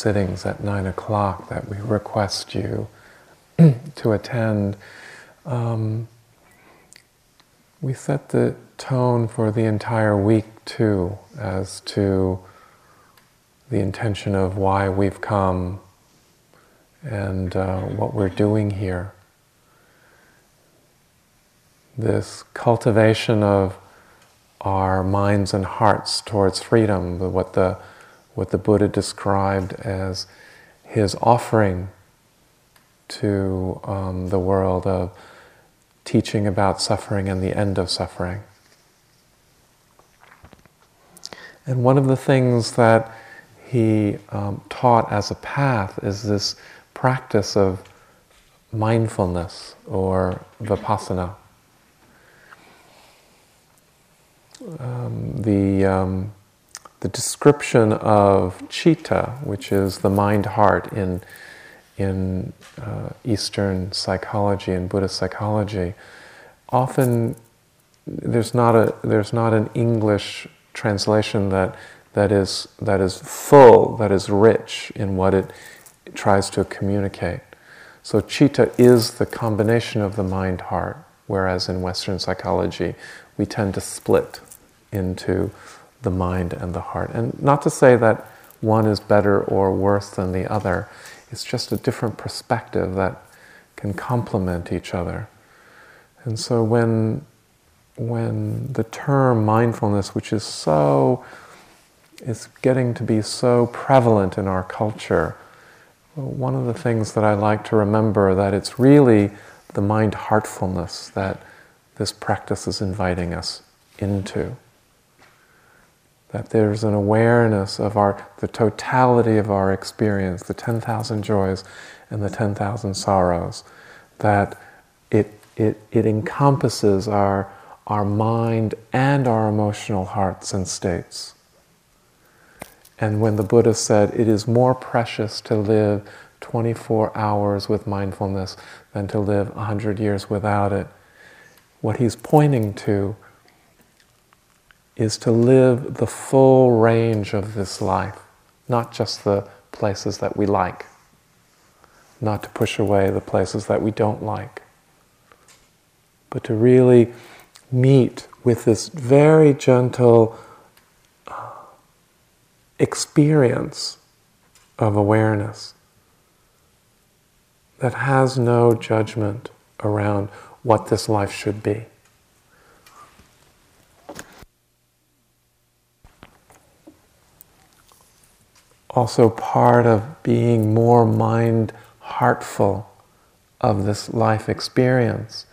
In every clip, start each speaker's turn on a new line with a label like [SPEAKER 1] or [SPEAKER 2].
[SPEAKER 1] sittings at nine o'clock that we request you to attend, um, we set the tone for the entire week too, as to the intention of why we've come and uh, what we're doing here. This cultivation of our minds and hearts towards freedom, what the, what the Buddha described as his offering to um, the world of teaching about suffering and the end of suffering. And one of the things that he um, taught as a path is this practice of mindfulness or vipassana. Um, the, um, the description of citta, which is the mind heart in, in uh, Eastern psychology and Buddhist psychology, often there's not, a, there's not an English translation that, that, is, that is full, that is rich in what it tries to communicate. So, citta is the combination of the mind heart, whereas in Western psychology, we tend to split into the mind and the heart. And not to say that one is better or worse than the other, it's just a different perspective that can complement each other. And so when when the term mindfulness, which is so, is getting to be so prevalent in our culture, one of the things that I like to remember that it's really the mind heartfulness that this practice is inviting us into. That there's an awareness of our the totality of our experience, the 10,000 joys and the 10,000 sorrows, that it, it, it encompasses our our mind and our emotional hearts and states. And when the Buddha said, it is more precious to live 24 hours with mindfulness than to live 100 years without it, what he's pointing to is to live the full range of this life, not just the places that we like, not to push away the places that we don't like, but to really meet with this very gentle uh, experience of awareness that has no judgment around what this life should be. Also, part of being more mind heartful of this life experience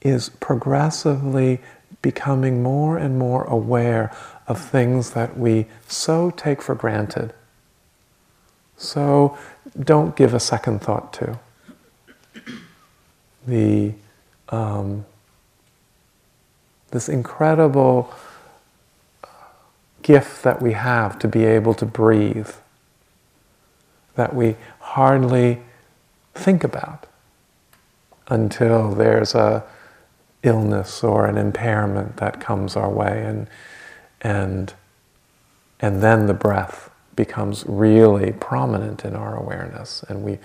[SPEAKER 1] is progressively becoming more and more aware of things that we so take for granted. So don't give a second thought to. The, um, this incredible gift that we have to be able to breathe, that we hardly think about until there's a illness or an impairment that comes our way. And and and then the breath becomes really prominent in our awareness. And we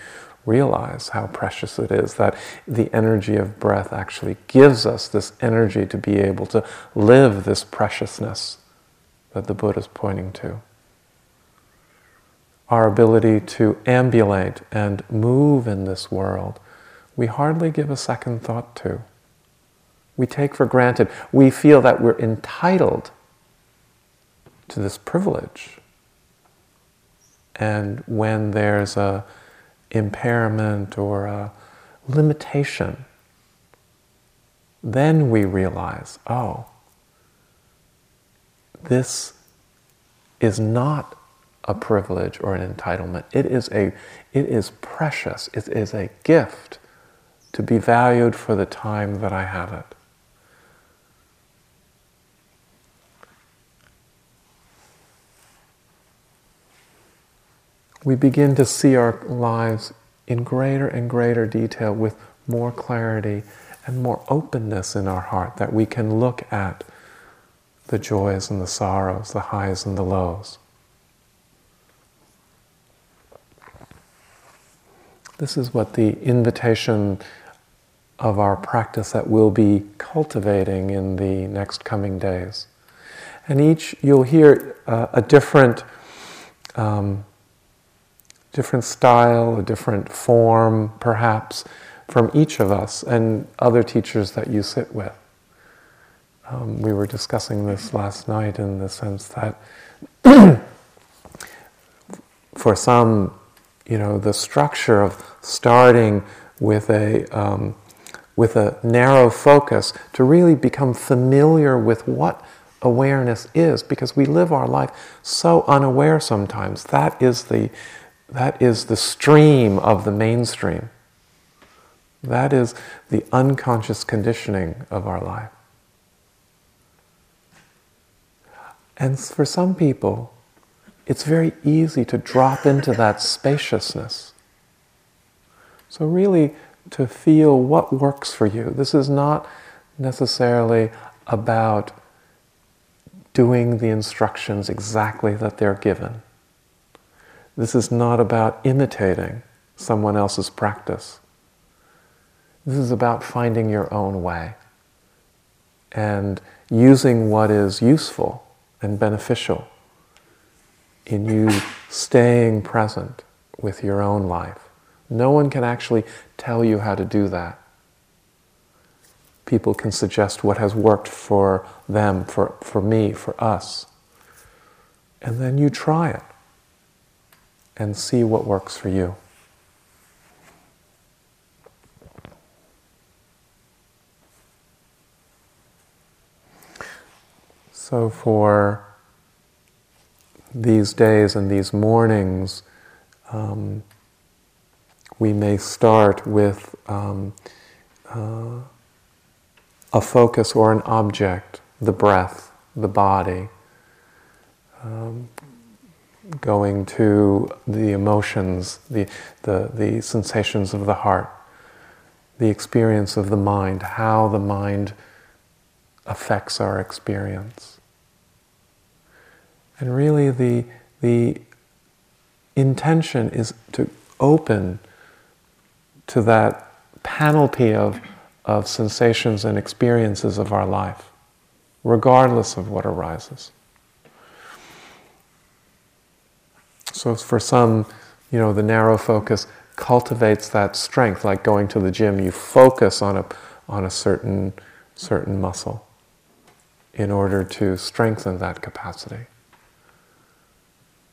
[SPEAKER 1] realize how precious it is that the energy of breath actually gives us this energy to be able to live this preciousness that the Buddha is pointing to. Our ability to ambulate and move in this world, we hardly give a second thought to we take for granted. We feel that we're entitled to this privilege. And when there's a impairment or a limitation, then we realize, oh, this is not a privilege or an entitlement. It is a it is precious. It is a gift to be valued for the time that I have it. we begin to see our lives in greater and greater detail with more clarity and more openness in our heart that we can look at the joys and the sorrows, the highs and the lows. This is what the invitation of our practice that we'll be cultivating in the next coming days. And each, you'll hear uh, a different, um, different style, a different form, perhaps, from each of us and other teachers that you sit with. Um, we were discussing this last night in the sense that for some, you know, the structure of starting with a um, with a narrow focus to really become familiar with what awareness is, because we live our life so unaware sometimes. That is the that is the stream of the mainstream. That is the unconscious conditioning of our life. And for some people, it's very easy to drop into that spaciousness. So, really, to feel what works for you. This is not necessarily about doing the instructions exactly that they're given. This is not about imitating someone else's practice. This is about finding your own way and using what is useful and beneficial in you staying present with your own life. No one can actually tell you how to do that. People can suggest what has worked for them, for, for me, for us. And then you try it and see what works for you. So, for these days and these mornings, um, we may start with um, uh, a focus or an object, the breath, the body, um, going to the emotions, the, the, the sensations of the heart, the experience of the mind, how the mind affects our experience. And really, the, the intention is to open to that panoply of, of sensations and experiences of our life, regardless of what arises. So, for some, you know, the narrow focus cultivates that strength, like going to the gym, you focus on a, on a certain, certain muscle in order to strengthen that capacity.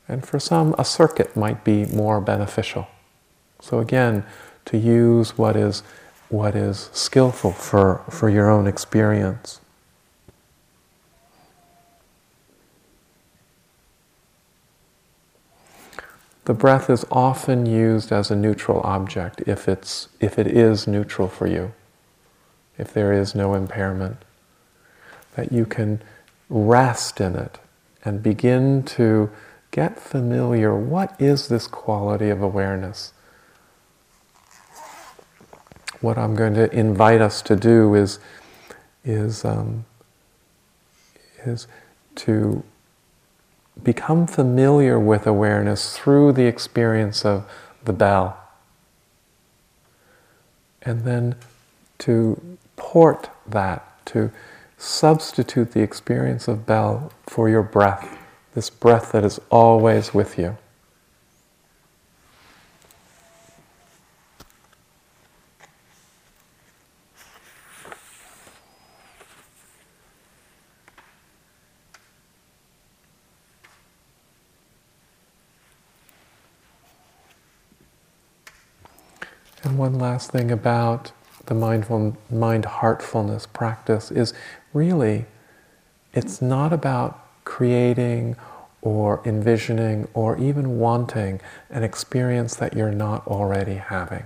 [SPEAKER 1] And for some, a circuit might be more beneficial. So again, to use what is, what is skillful for, for your own experience. The breath is often used as a neutral object if, it's, if it is neutral for you, if there is no impairment, that you can rest in it and begin to get familiar. What is this quality of awareness? What I'm going to invite us to do is, is, um, is to become familiar with awareness through the experience of the bell. And then to port that, to substitute the experience of bell for your breath this breath that is always with you. And one last thing about the mindful mind heartfulness practice is really it's not about creating or envisioning or even wanting an experience that you're not already having.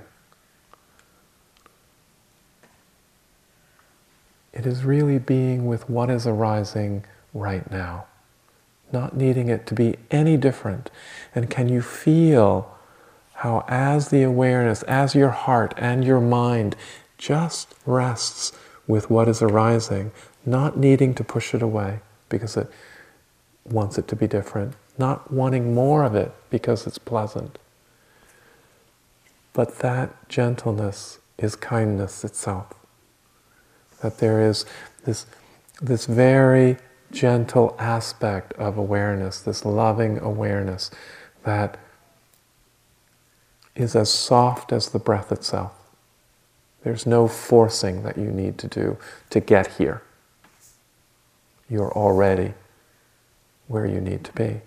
[SPEAKER 1] It is really being with what is arising right now, not needing it to be any different. And can you feel how, as the awareness, as your heart and your mind just rests with what is arising, not needing to push it away, because it wants it to be different, not wanting more of it because it's pleasant. But that gentleness is kindness itself. That there is this, this very gentle aspect of awareness, this loving awareness that is as soft as the breath itself. There's no forcing that you need to do to get here. You're already where you need to be.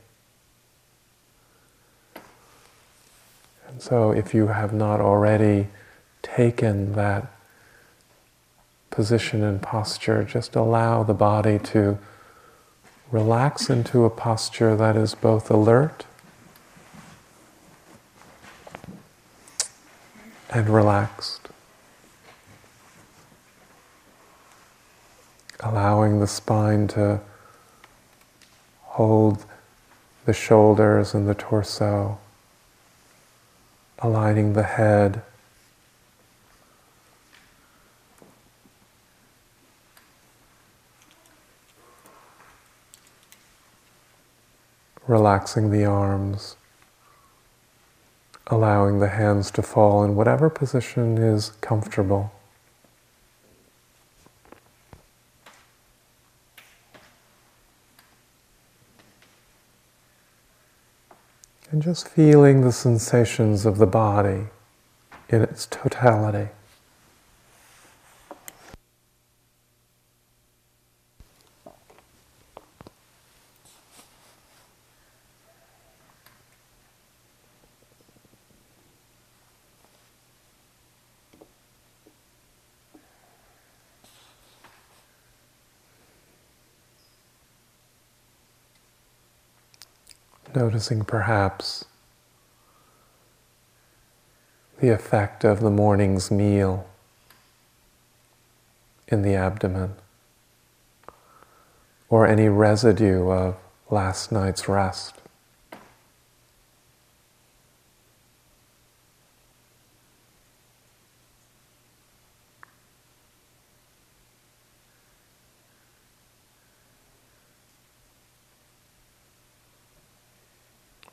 [SPEAKER 1] And so, if you have not already taken that position and posture, just allow the body to relax into a posture that is both alert and relaxed. Allowing the spine to hold the shoulders and the torso, aligning the head. Relaxing the arms, allowing the hands to fall in whatever position is comfortable. And just feeling the sensations of the body in its totality. Noticing perhaps the effect of the morning's meal in the abdomen or any residue of last night's rest.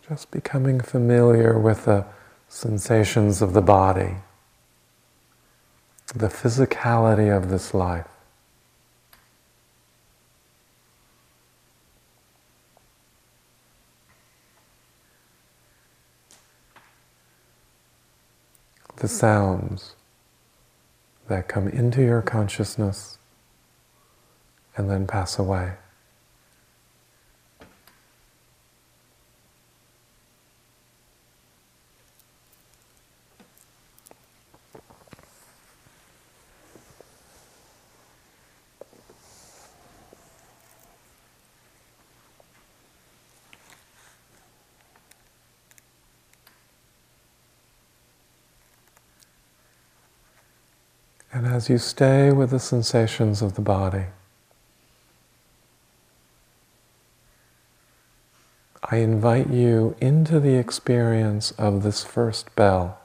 [SPEAKER 1] Just becoming familiar with the sensations of the body, the physicality of this life. The sounds that come into your consciousness and then pass away. And as you stay with the sensations of the body, I invite you into the experience of this first bell,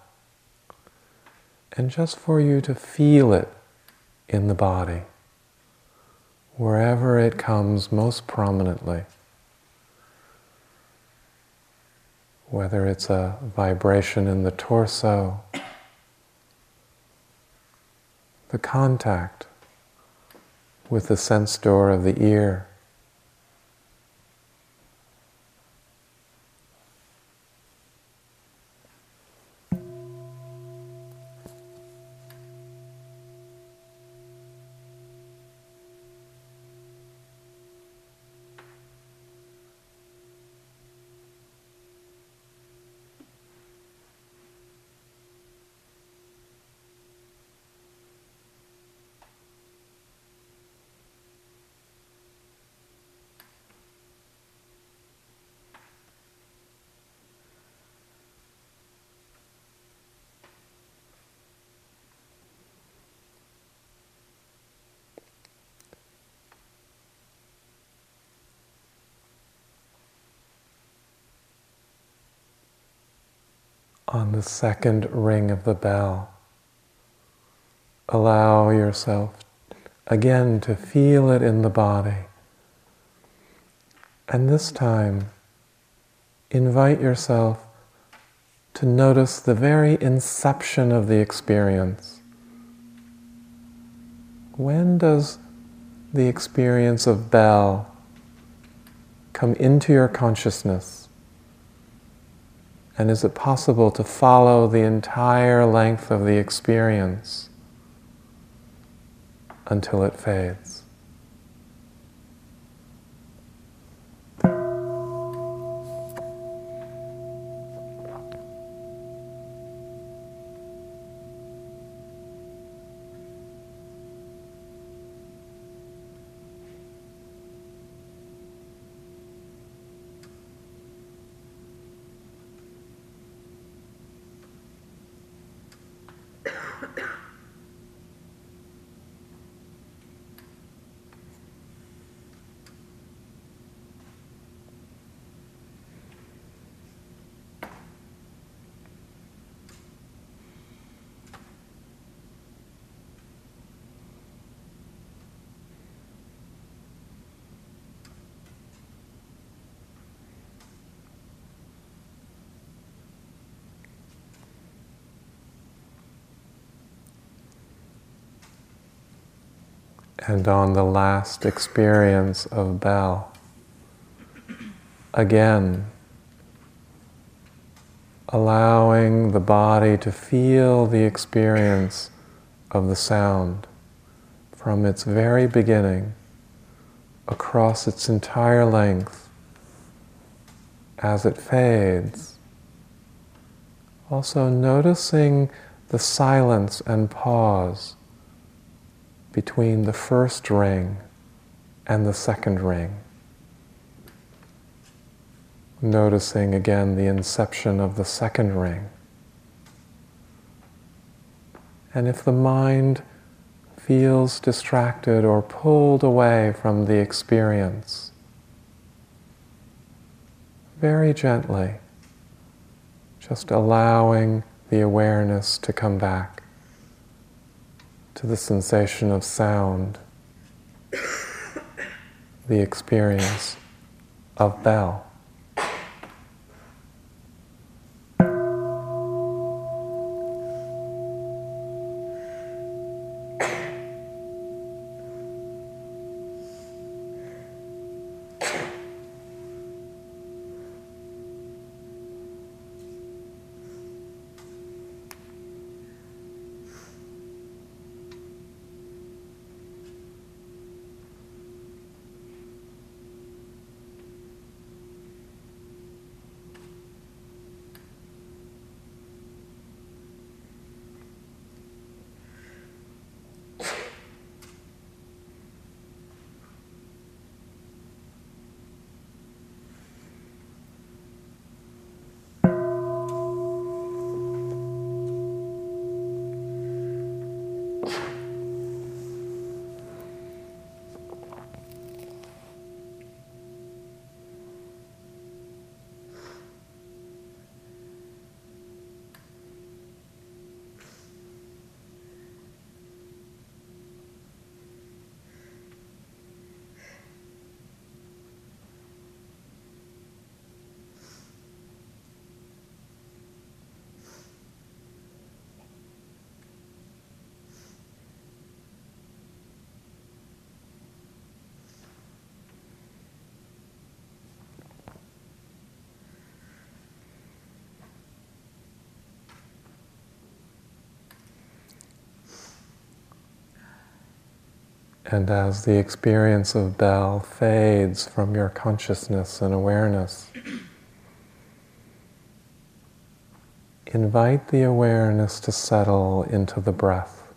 [SPEAKER 1] and just for you to feel it in the body, wherever it comes most prominently. Whether it's a vibration in the torso, the contact with the sense door of the ear. On the second ring of the bell. Allow yourself again to feel it in the body, And this time, invite yourself to notice the very inception of the experience. When does the experience of bell come into your consciousness? And is it possible to follow the entire length of the experience until it fades? And on the last experience of bell. Again, allowing the body to feel the experience of the sound from its very beginning across its entire length as it fades. Also noticing the silence and pause between the first ring and the second ring. Noticing again the inception of the second ring. And if the mind feels distracted or pulled away from the experience, very gently, just allowing the awareness to come back to the sensation of sound, the experience of bell. you And as the experience of bell fades from your consciousness and awareness, invite the awareness to settle into the breath.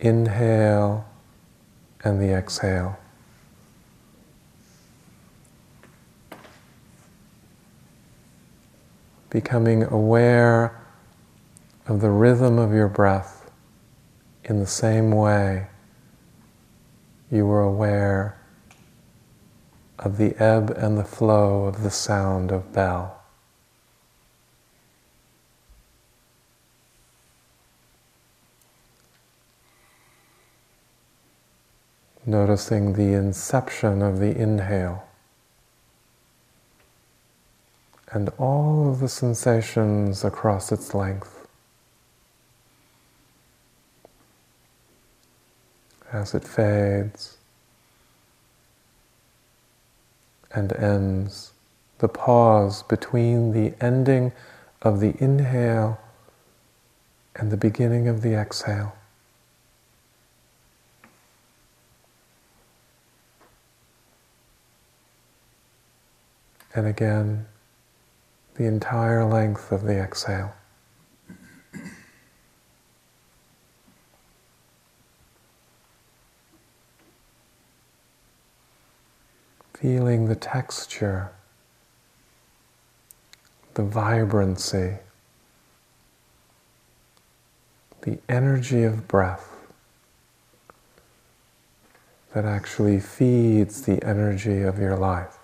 [SPEAKER 1] Inhale and the exhale. Becoming aware of the rhythm of your breath in the same way you were aware of the ebb and the flow of the sound of bell. noticing the inception of the inhale. And all of the sensations across its length. As it fades and ends, the pause between the ending of the inhale and the beginning of the exhale. And again, the entire length of the exhale. Feeling the texture, the vibrancy, the energy of breath that actually feeds the energy of your life.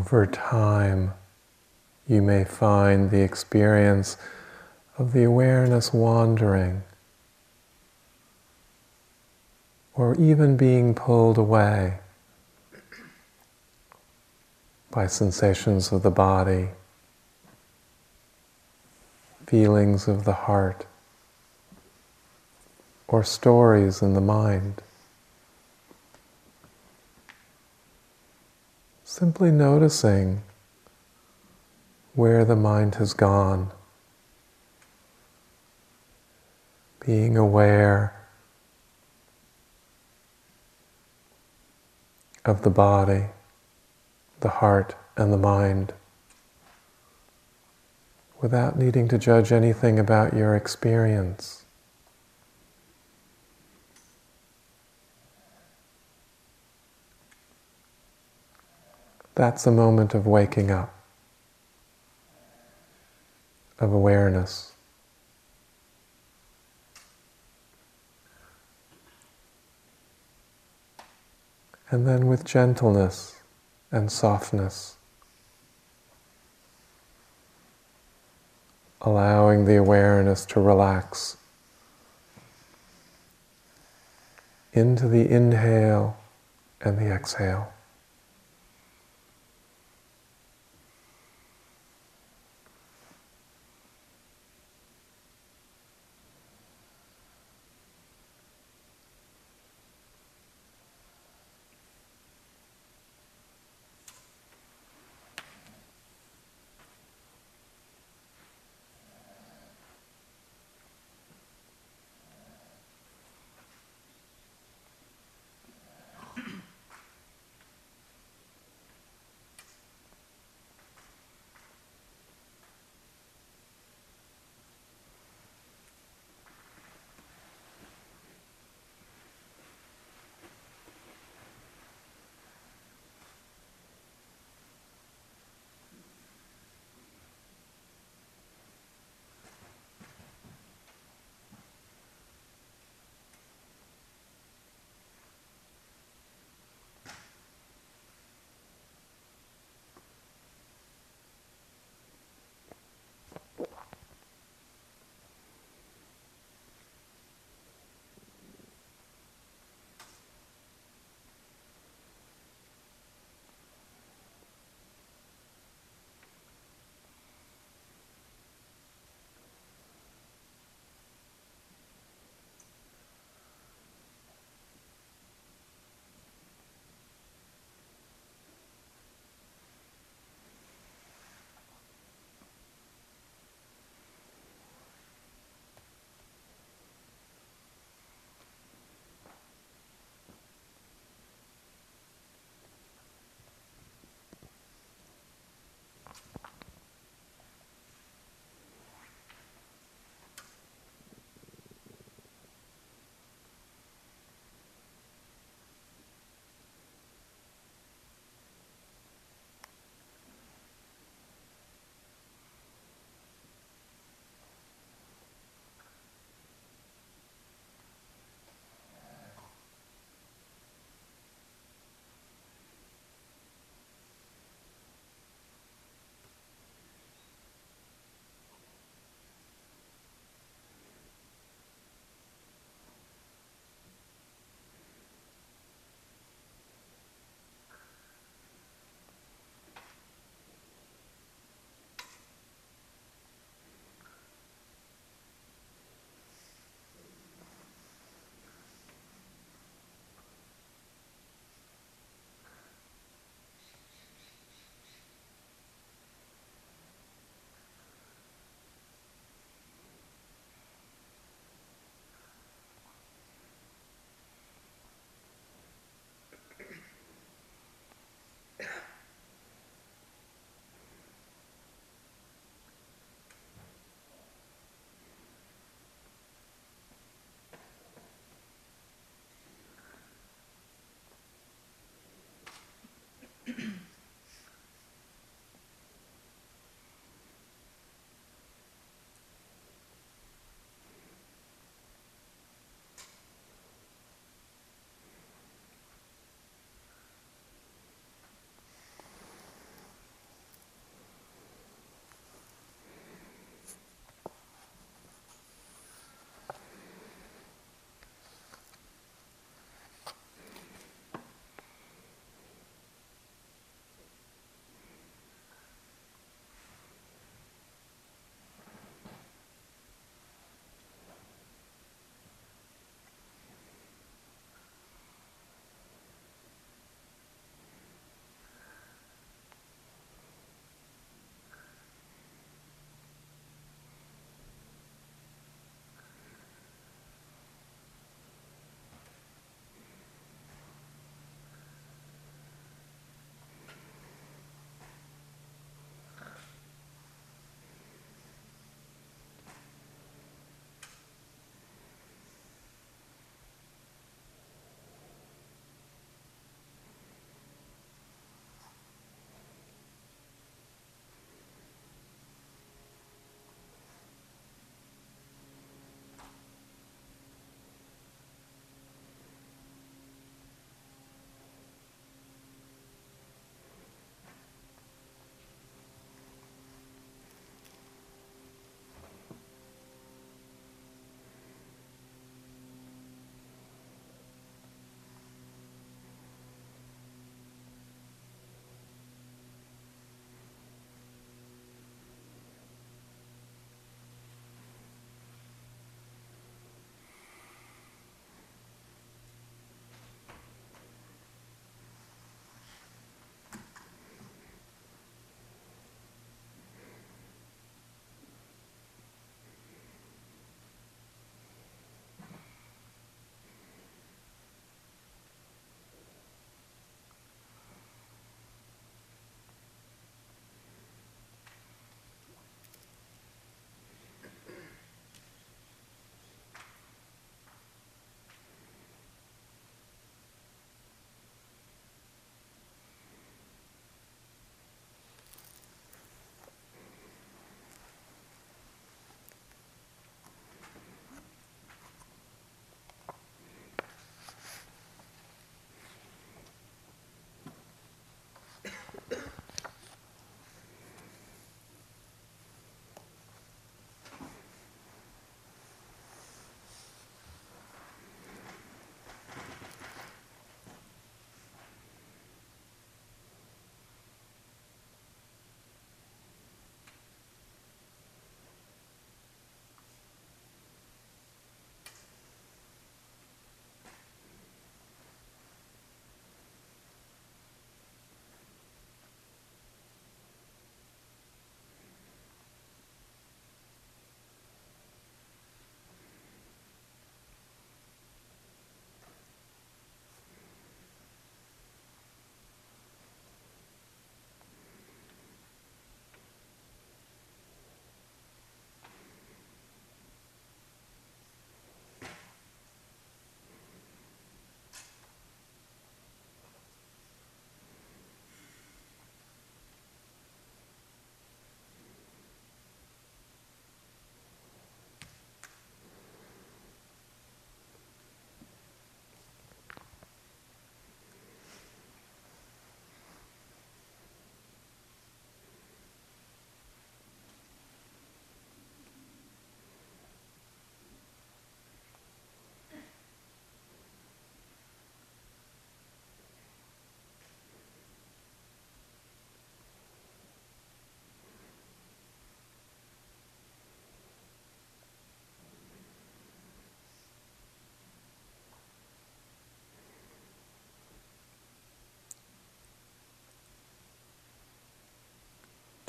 [SPEAKER 1] Over time, you may find the experience of the awareness wandering or even being pulled away by sensations of the body, feelings of the heart, or stories in the mind. Simply noticing where the mind has gone, being aware of the body, the heart, and the mind without needing to judge anything about your experience. That's a moment of waking up, of awareness. And then with gentleness and softness, allowing the awareness to relax into the inhale and the exhale.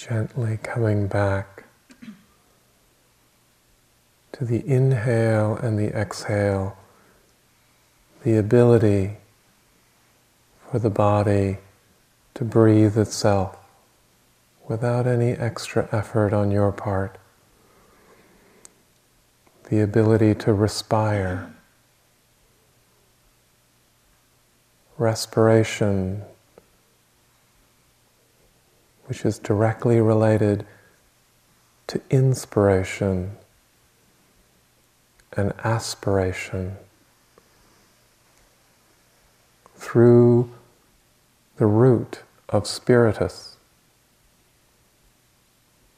[SPEAKER 1] Gently coming back to the inhale and the exhale, the ability for the body to breathe itself without any extra effort on your part. The ability to respire. Respiration, which is directly related to inspiration and aspiration through the root of spiritus,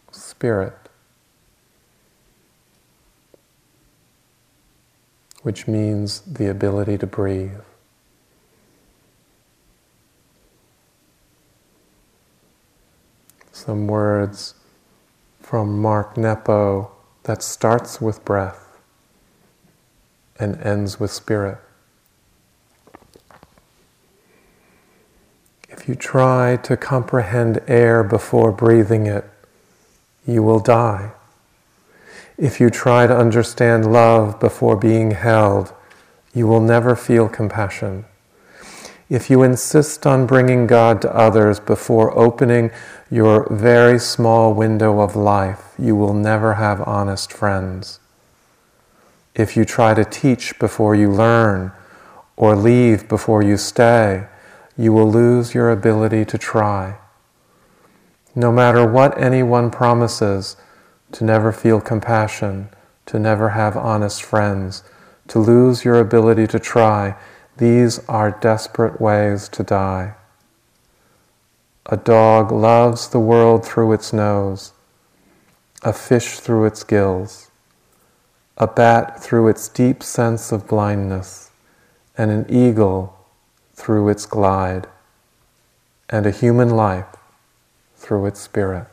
[SPEAKER 1] spirit, which means the ability to breathe. Some words from Mark Nepo that starts with breath and ends with spirit. If you try to comprehend air before breathing it, you will die. If you try to understand love before being held, you will never feel compassion. If you insist on bringing God to others before opening your very small window of life, you will never have honest friends. If you try to teach before you learn, or leave before you stay, you will lose your ability to try. No matter what anyone promises, to never feel compassion, to never have honest friends, to lose your ability to try, these are desperate ways to die. A dog loves the world through its nose, a fish through its gills, a bat through its deep sense of blindness, and an eagle through its glide, and a human life through its spirit.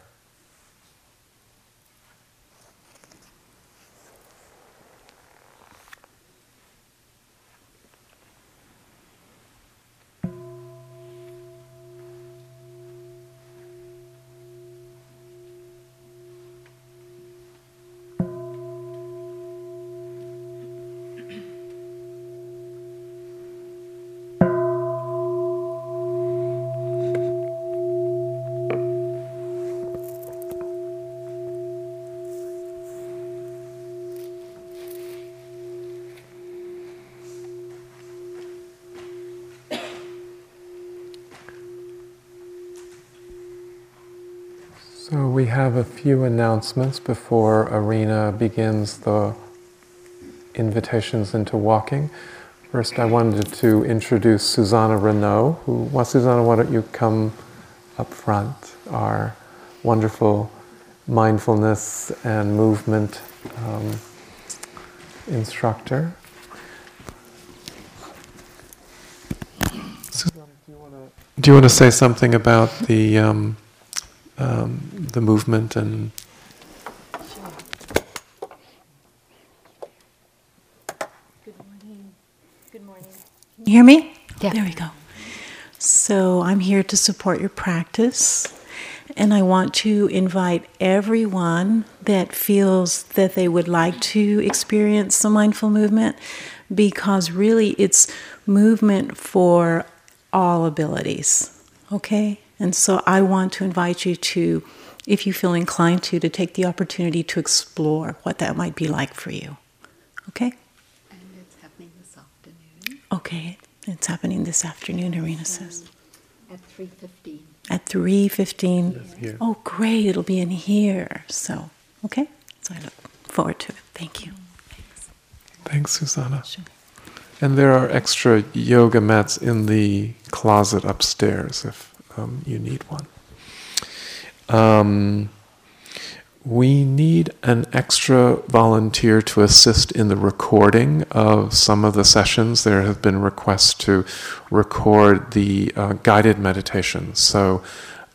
[SPEAKER 1] So we have a few announcements before Arinna begins the invitations into walking. First, I wanted to introduce Susanna Renault, who, well, Susanna, why don't you come up front, our wonderful mindfulness and movement um, instructor. Susanna, do you want to, say something about the um, um, the movement and
[SPEAKER 2] Good morning. Good morning. You hear me?
[SPEAKER 3] Yeah.
[SPEAKER 2] There we go. So I'm here to support your practice, and I want to invite everyone that feels that they would like to experience some mindful movement because really it's movement for all abilities. Okay? And so I want to invite you to, if you feel inclined to, to take the opportunity to explore what that might be like for you. Okay?
[SPEAKER 3] And it's happening this afternoon
[SPEAKER 2] Okay, it's happening this afternoon, Arinna says.
[SPEAKER 3] at 3.15.
[SPEAKER 2] At 3.15.
[SPEAKER 1] Yes.
[SPEAKER 2] Oh, great, it'll be in here. So, okay, so I look forward to it. Thank you.
[SPEAKER 1] thanks, Susanna.
[SPEAKER 2] Sure.
[SPEAKER 1] And there are extra yoga mats in the closet upstairs if um, you need one. Um, we need an extra volunteer to assist in the recording of some of the sessions. There have been requests to record the uh, guided meditations. So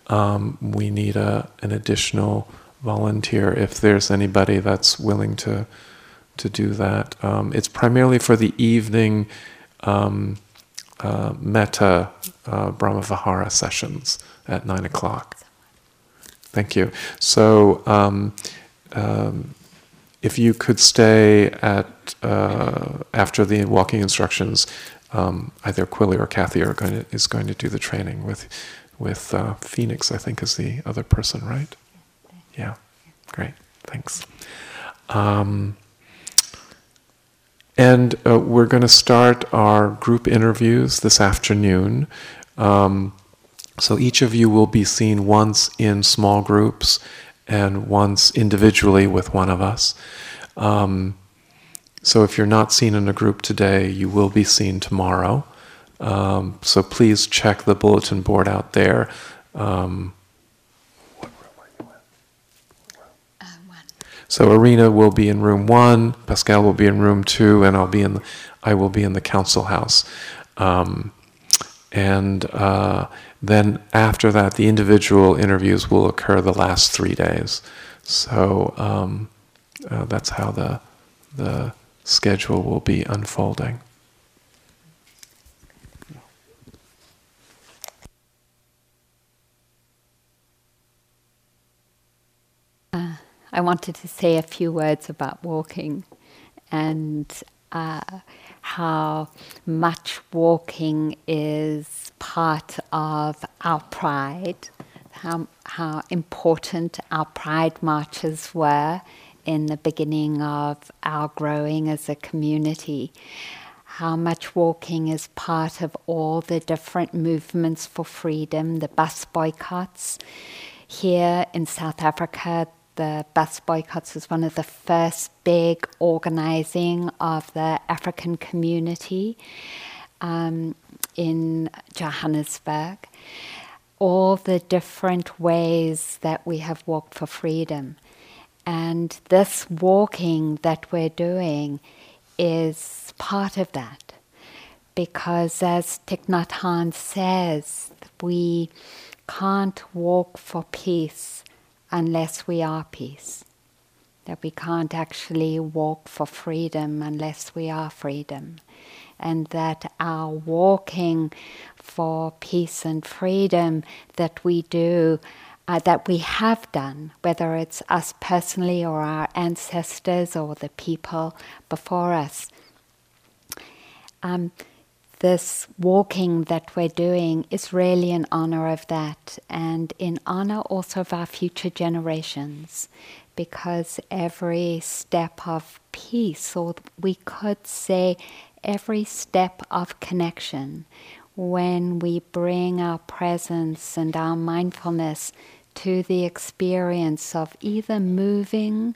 [SPEAKER 1] um, we need a, an additional volunteer if there's anybody that's willing to to do that. Um, it's primarily for the evening um, uh, metta uh, Brahmavihara sessions at nine o'clock. Thank you. So, um, um, if you could stay at uh, after the walking instructions, um, either Quilly or Kathy are going to, is going to do the training with with uh, Phoenix. I think is the other person, right? Yeah, great. Thanks. Um, and uh, we're going to start our group interviews this afternoon. Um, so each of you will be seen once in small groups and once individually with one of us. Um, so if you're not seen in a group today, you will be seen tomorrow. Um, so please check the bulletin board out there. Um, so Arinna will be in room one, Pascal will be in room two, and I'll be in. The, I will be in the council house. Um, and uh, then after that, the individual interviews will occur the last three days. So um, uh, that's how the the schedule will be unfolding.
[SPEAKER 3] I wanted to say a few words about walking and uh, how much walking is part of our pride, how, how important our pride marches were in the beginning of our growing as a community. How much walking is part of all the different movements for freedom, the bus boycotts. Here in South Africa, the bus boycotts was one of the first big organizing of the African community um, in Johannesburg. All the different ways that we have walked for freedom. And this walking that we're doing is part of that. Because as Thich Nhat Hanh says, we can't walk for peace unless we are peace. That we can't actually walk for freedom unless we are freedom. And that our walking for peace and freedom that we do, uh, that we have done, whether it's us personally or our ancestors or the people before us, um, this walking that we're doing is really in honor of that and in honor also of our future generations because every step of peace, or we could say every step of connection, when we bring our presence and our mindfulness to the experience of either moving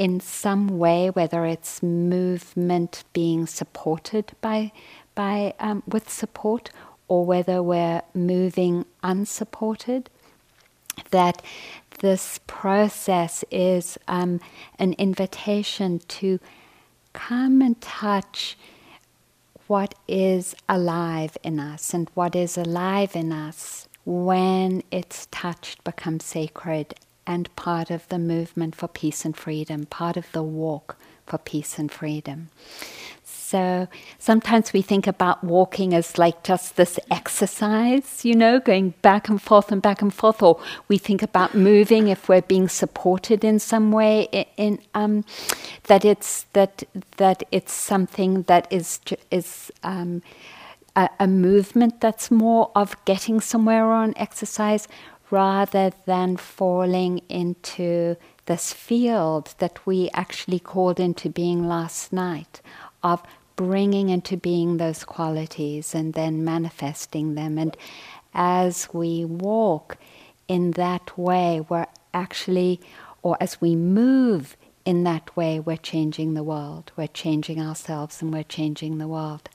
[SPEAKER 3] in some way, whether it's movement being supported by by um, with support or whether we're moving unsupported, that this process is um, an invitation to come and touch what is alive in us, and what is alive in us when it's touched becomes sacred and part of the movement for peace and freedom, part of the walk for peace and freedom. So sometimes we think about walking as like just this exercise, you know, going back and forth and back and forth, or we think about moving if we're being supported in some way. In, um, that it's that that it's something that is is um, a, a movement that's more of getting somewhere on exercise rather than falling into this field that we actually called into being last night of bringing into being those qualities and then manifesting them. And as we walk in that way, we're actually, or as we move in that way, we're changing the world. We're changing ourselves and we're changing the world.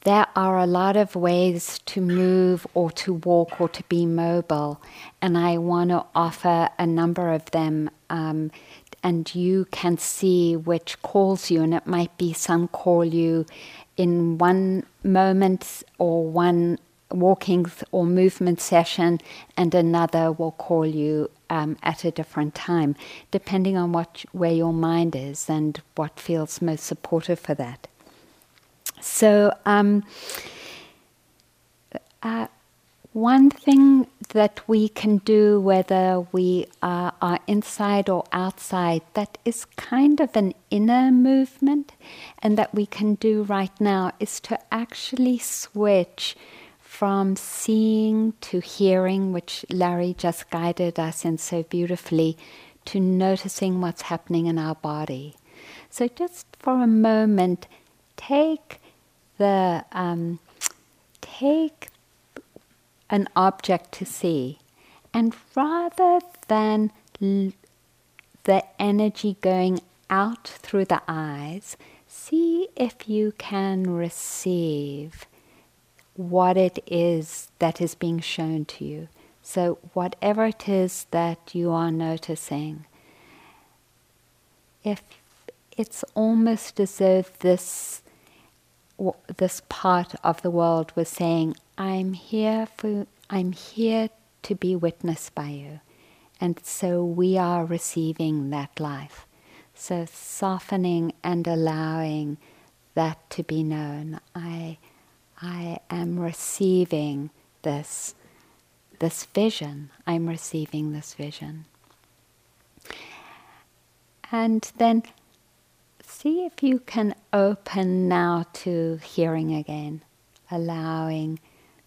[SPEAKER 3] There are a lot of ways to move or to walk or to be mobile, and I want to offer a number of them. Um, and you can see which calls you, and it might be some call you in one moment or one walking or movement session, and another will call you um, at a different time, depending on what where your mind is and what feels most supportive for that. So, um, uh, one thing that we can do, whether we are, are, inside or outside, that is kind of an inner movement, and that we can do right now is to actually switch from seeing to hearing, which Larry just guided us in so beautifully, to noticing what's happening in our body. So, just for a moment, take the um, take an object to see, and rather than l- the energy going out through the eyes, see if you can receive what it is that is being shown to you. So, whatever it is that you are noticing, if it's almost as though this this part of the world was saying, I'm here for I'm here to be witnessed by you. And so we are receiving that life. So softening and allowing that to be known. I I am receiving this this vision. I'm receiving this vision. And then see if you can open now to hearing again, allowing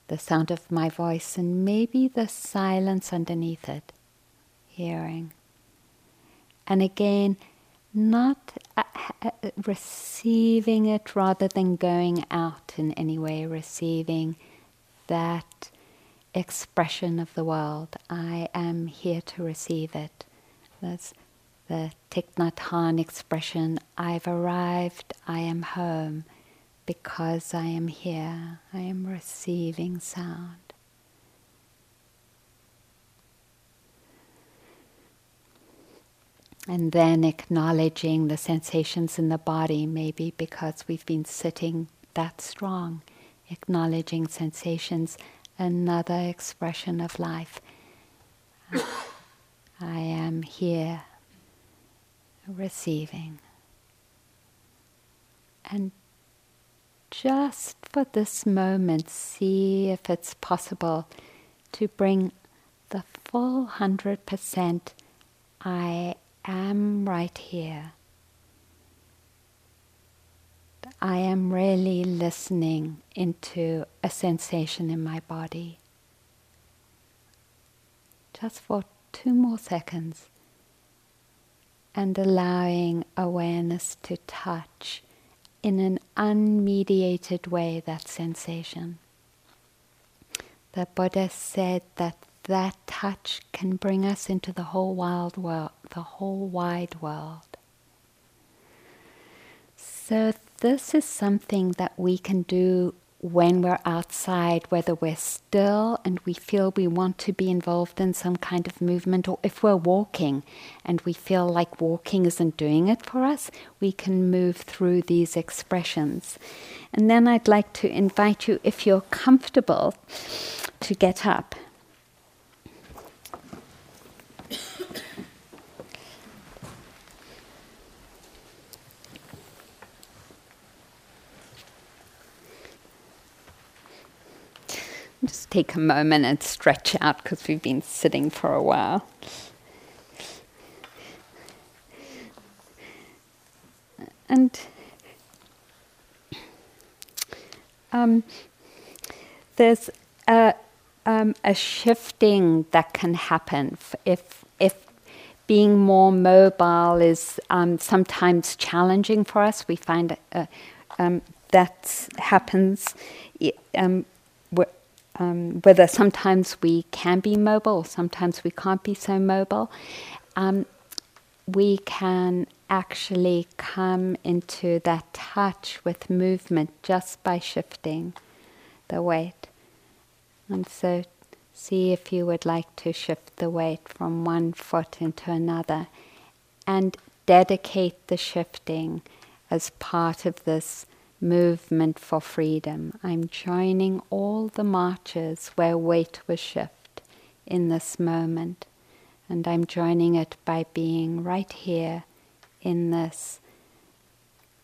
[SPEAKER 3] the sound of my voice and maybe the silence underneath it, hearing. And again, not uh, uh, receiving it rather than going out in any way, receiving that expression of the world. I am here to receive it. That's the Thich Nhat Hanh expression I've arrived, I am home, because I am here, I am receiving sound. And then acknowledging the sensations in the body, maybe because we've been sitting that strong, acknowledging sensations, another expression of life. I am here receiving. And just for this moment, see if it's possible to bring the full 100% I am right here. I am really listening into a sensation in my body. Just for two more seconds and allowing awareness to touch in an unmediated way that sensation. The Buddha said that that touch can bring us into the whole wild world, the whole wide world. So this is something that we can do when we're outside, whether we're still and we feel we want to be involved in some kind of movement, or if we're walking and we feel like walking isn't doing it for us, we can move through these expressions. And then I'd like to invite you, if you're comfortable, to get up Just take a moment and stretch out because we've been sitting for a while. And um, there's a, um, a shifting that can happen if if being more mobile is um, sometimes challenging for us. We find uh, um, that happens um, um, whether sometimes we can be mobile, sometimes we can't be so mobile, um, we can actually come into that touch with movement just by shifting the weight. And so, see if you would like to shift the weight from one foot into another and dedicate the shifting as part of this movement for freedom. I'm joining all the marches where weight was shift in this moment. And I'm joining it by being right here in this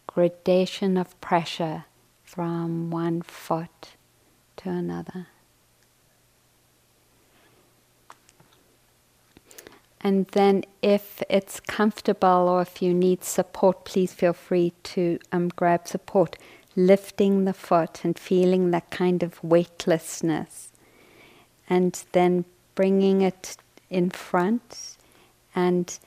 [SPEAKER 3] gradation of pressure from one foot to another. And then, if it's comfortable or if you need support, please feel free to um, grab support. Lifting the foot and feeling that kind of weightlessness. And then bringing it in front and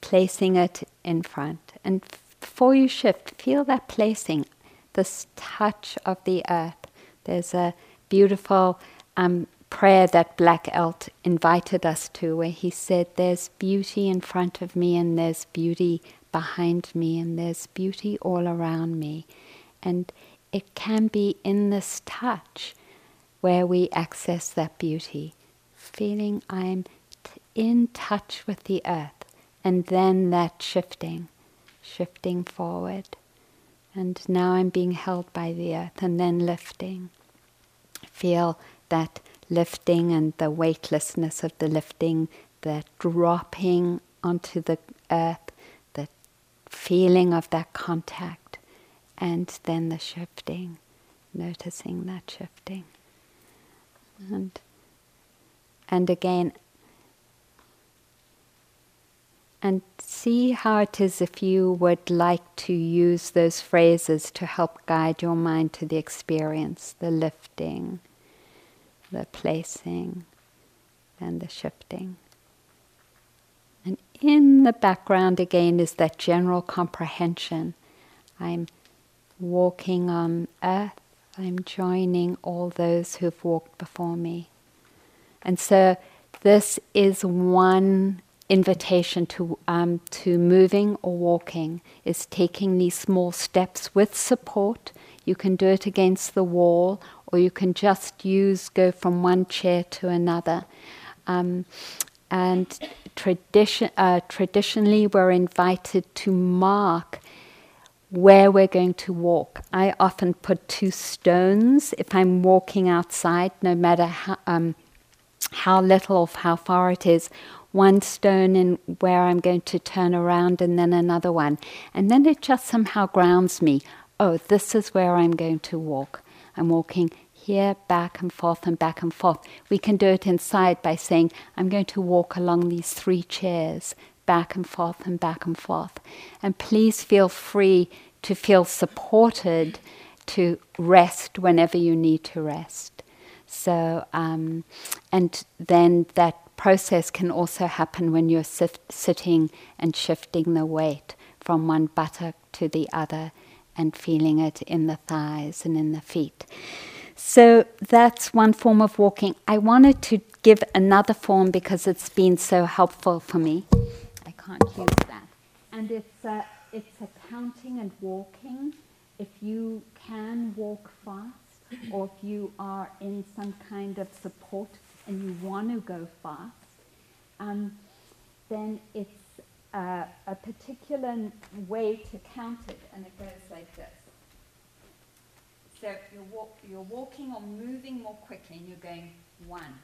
[SPEAKER 3] placing it in front. And before you shift, feel that placing, this touch of the earth. There's a beautiful um, prayer that Black Elk invited us to, where he said, There's beauty in front of me, and there's beauty behind me, and there's beauty all around me. And it can be in this touch where we access that beauty, feeling I'm t- in touch with the earth, and then that shifting, shifting forward. And now I'm being held by the earth, and then lifting. Feel that lifting and the weightlessness of the lifting, the dropping onto the earth, the feeling of that contact, and then the shifting, noticing that shifting. And, and again, and see how it is if you would like to use those phrases to help guide your mind to the experience, the lifting the placing and the shifting. And in the background again is that general comprehension. I'm walking on earth, I'm joining all those who've walked before me. And so this is one invitation to um, to moving or walking is taking these small steps with support. You can do it against the wall, or you can just use go from one chair to another. Um, and tradition, uh, traditionally, we're invited to mark where we're going to walk. I often put two stones if I'm walking outside, no matter how, um, how little or how far it is. One stone in where I'm going to turn around, and then another one. And then it just somehow grounds me. Oh, this is where I'm going to walk. I'm walking here, back and forth and back and forth. We can do it inside by saying, I'm going to walk along these three chairs, back and forth and back and forth. And please feel free to feel supported to rest whenever you need to rest. So, um, and then that process can also happen when you're sit- sitting and shifting the weight from one buttock to the other and feeling it in the thighs and in the feet. So that's one form of walking. I wanted to give another form because it's been so helpful for me. I can't use that. And it's a, it's a counting and walking. If you can walk fast, or if you are in some kind of support and you want to go fast, um, then it's uh, a particular way to count it, and it goes like this. So you're, walk, you're walking or moving more quickly, and you're going one,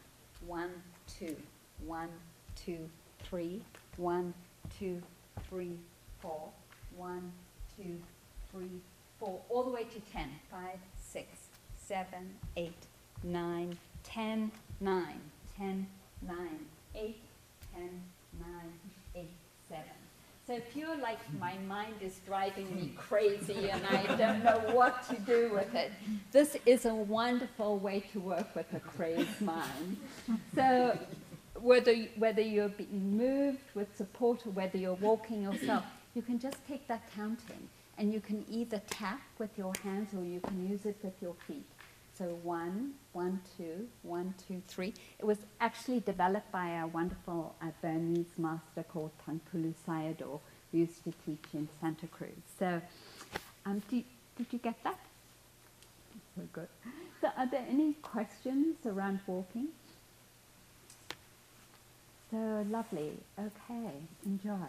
[SPEAKER 3] one, two, one, two, three, one, two, three, four, one, two, three, four, all the way to ten. Five, six, seven, eight, nine, ten, nine, ten, nine, eight, ten, nine, eight, seven. So if you're like, my mind is driving me crazy and I don't know what to do with it, this is a wonderful way to work with a crazed mind. So whether, whether you're being moved with support or whether you're walking yourself, you can just take that counting and you can either tap with your hands or you can use it with your feet. So one, one, two, one, two, three. It was actually developed by a wonderful uh, Burmese master called Taungpulu Sayadaw, who used to teach in Santa Cruz. So, um, did, did you get that? So good. So, are there any questions around walking? So lovely. Okay, enjoy.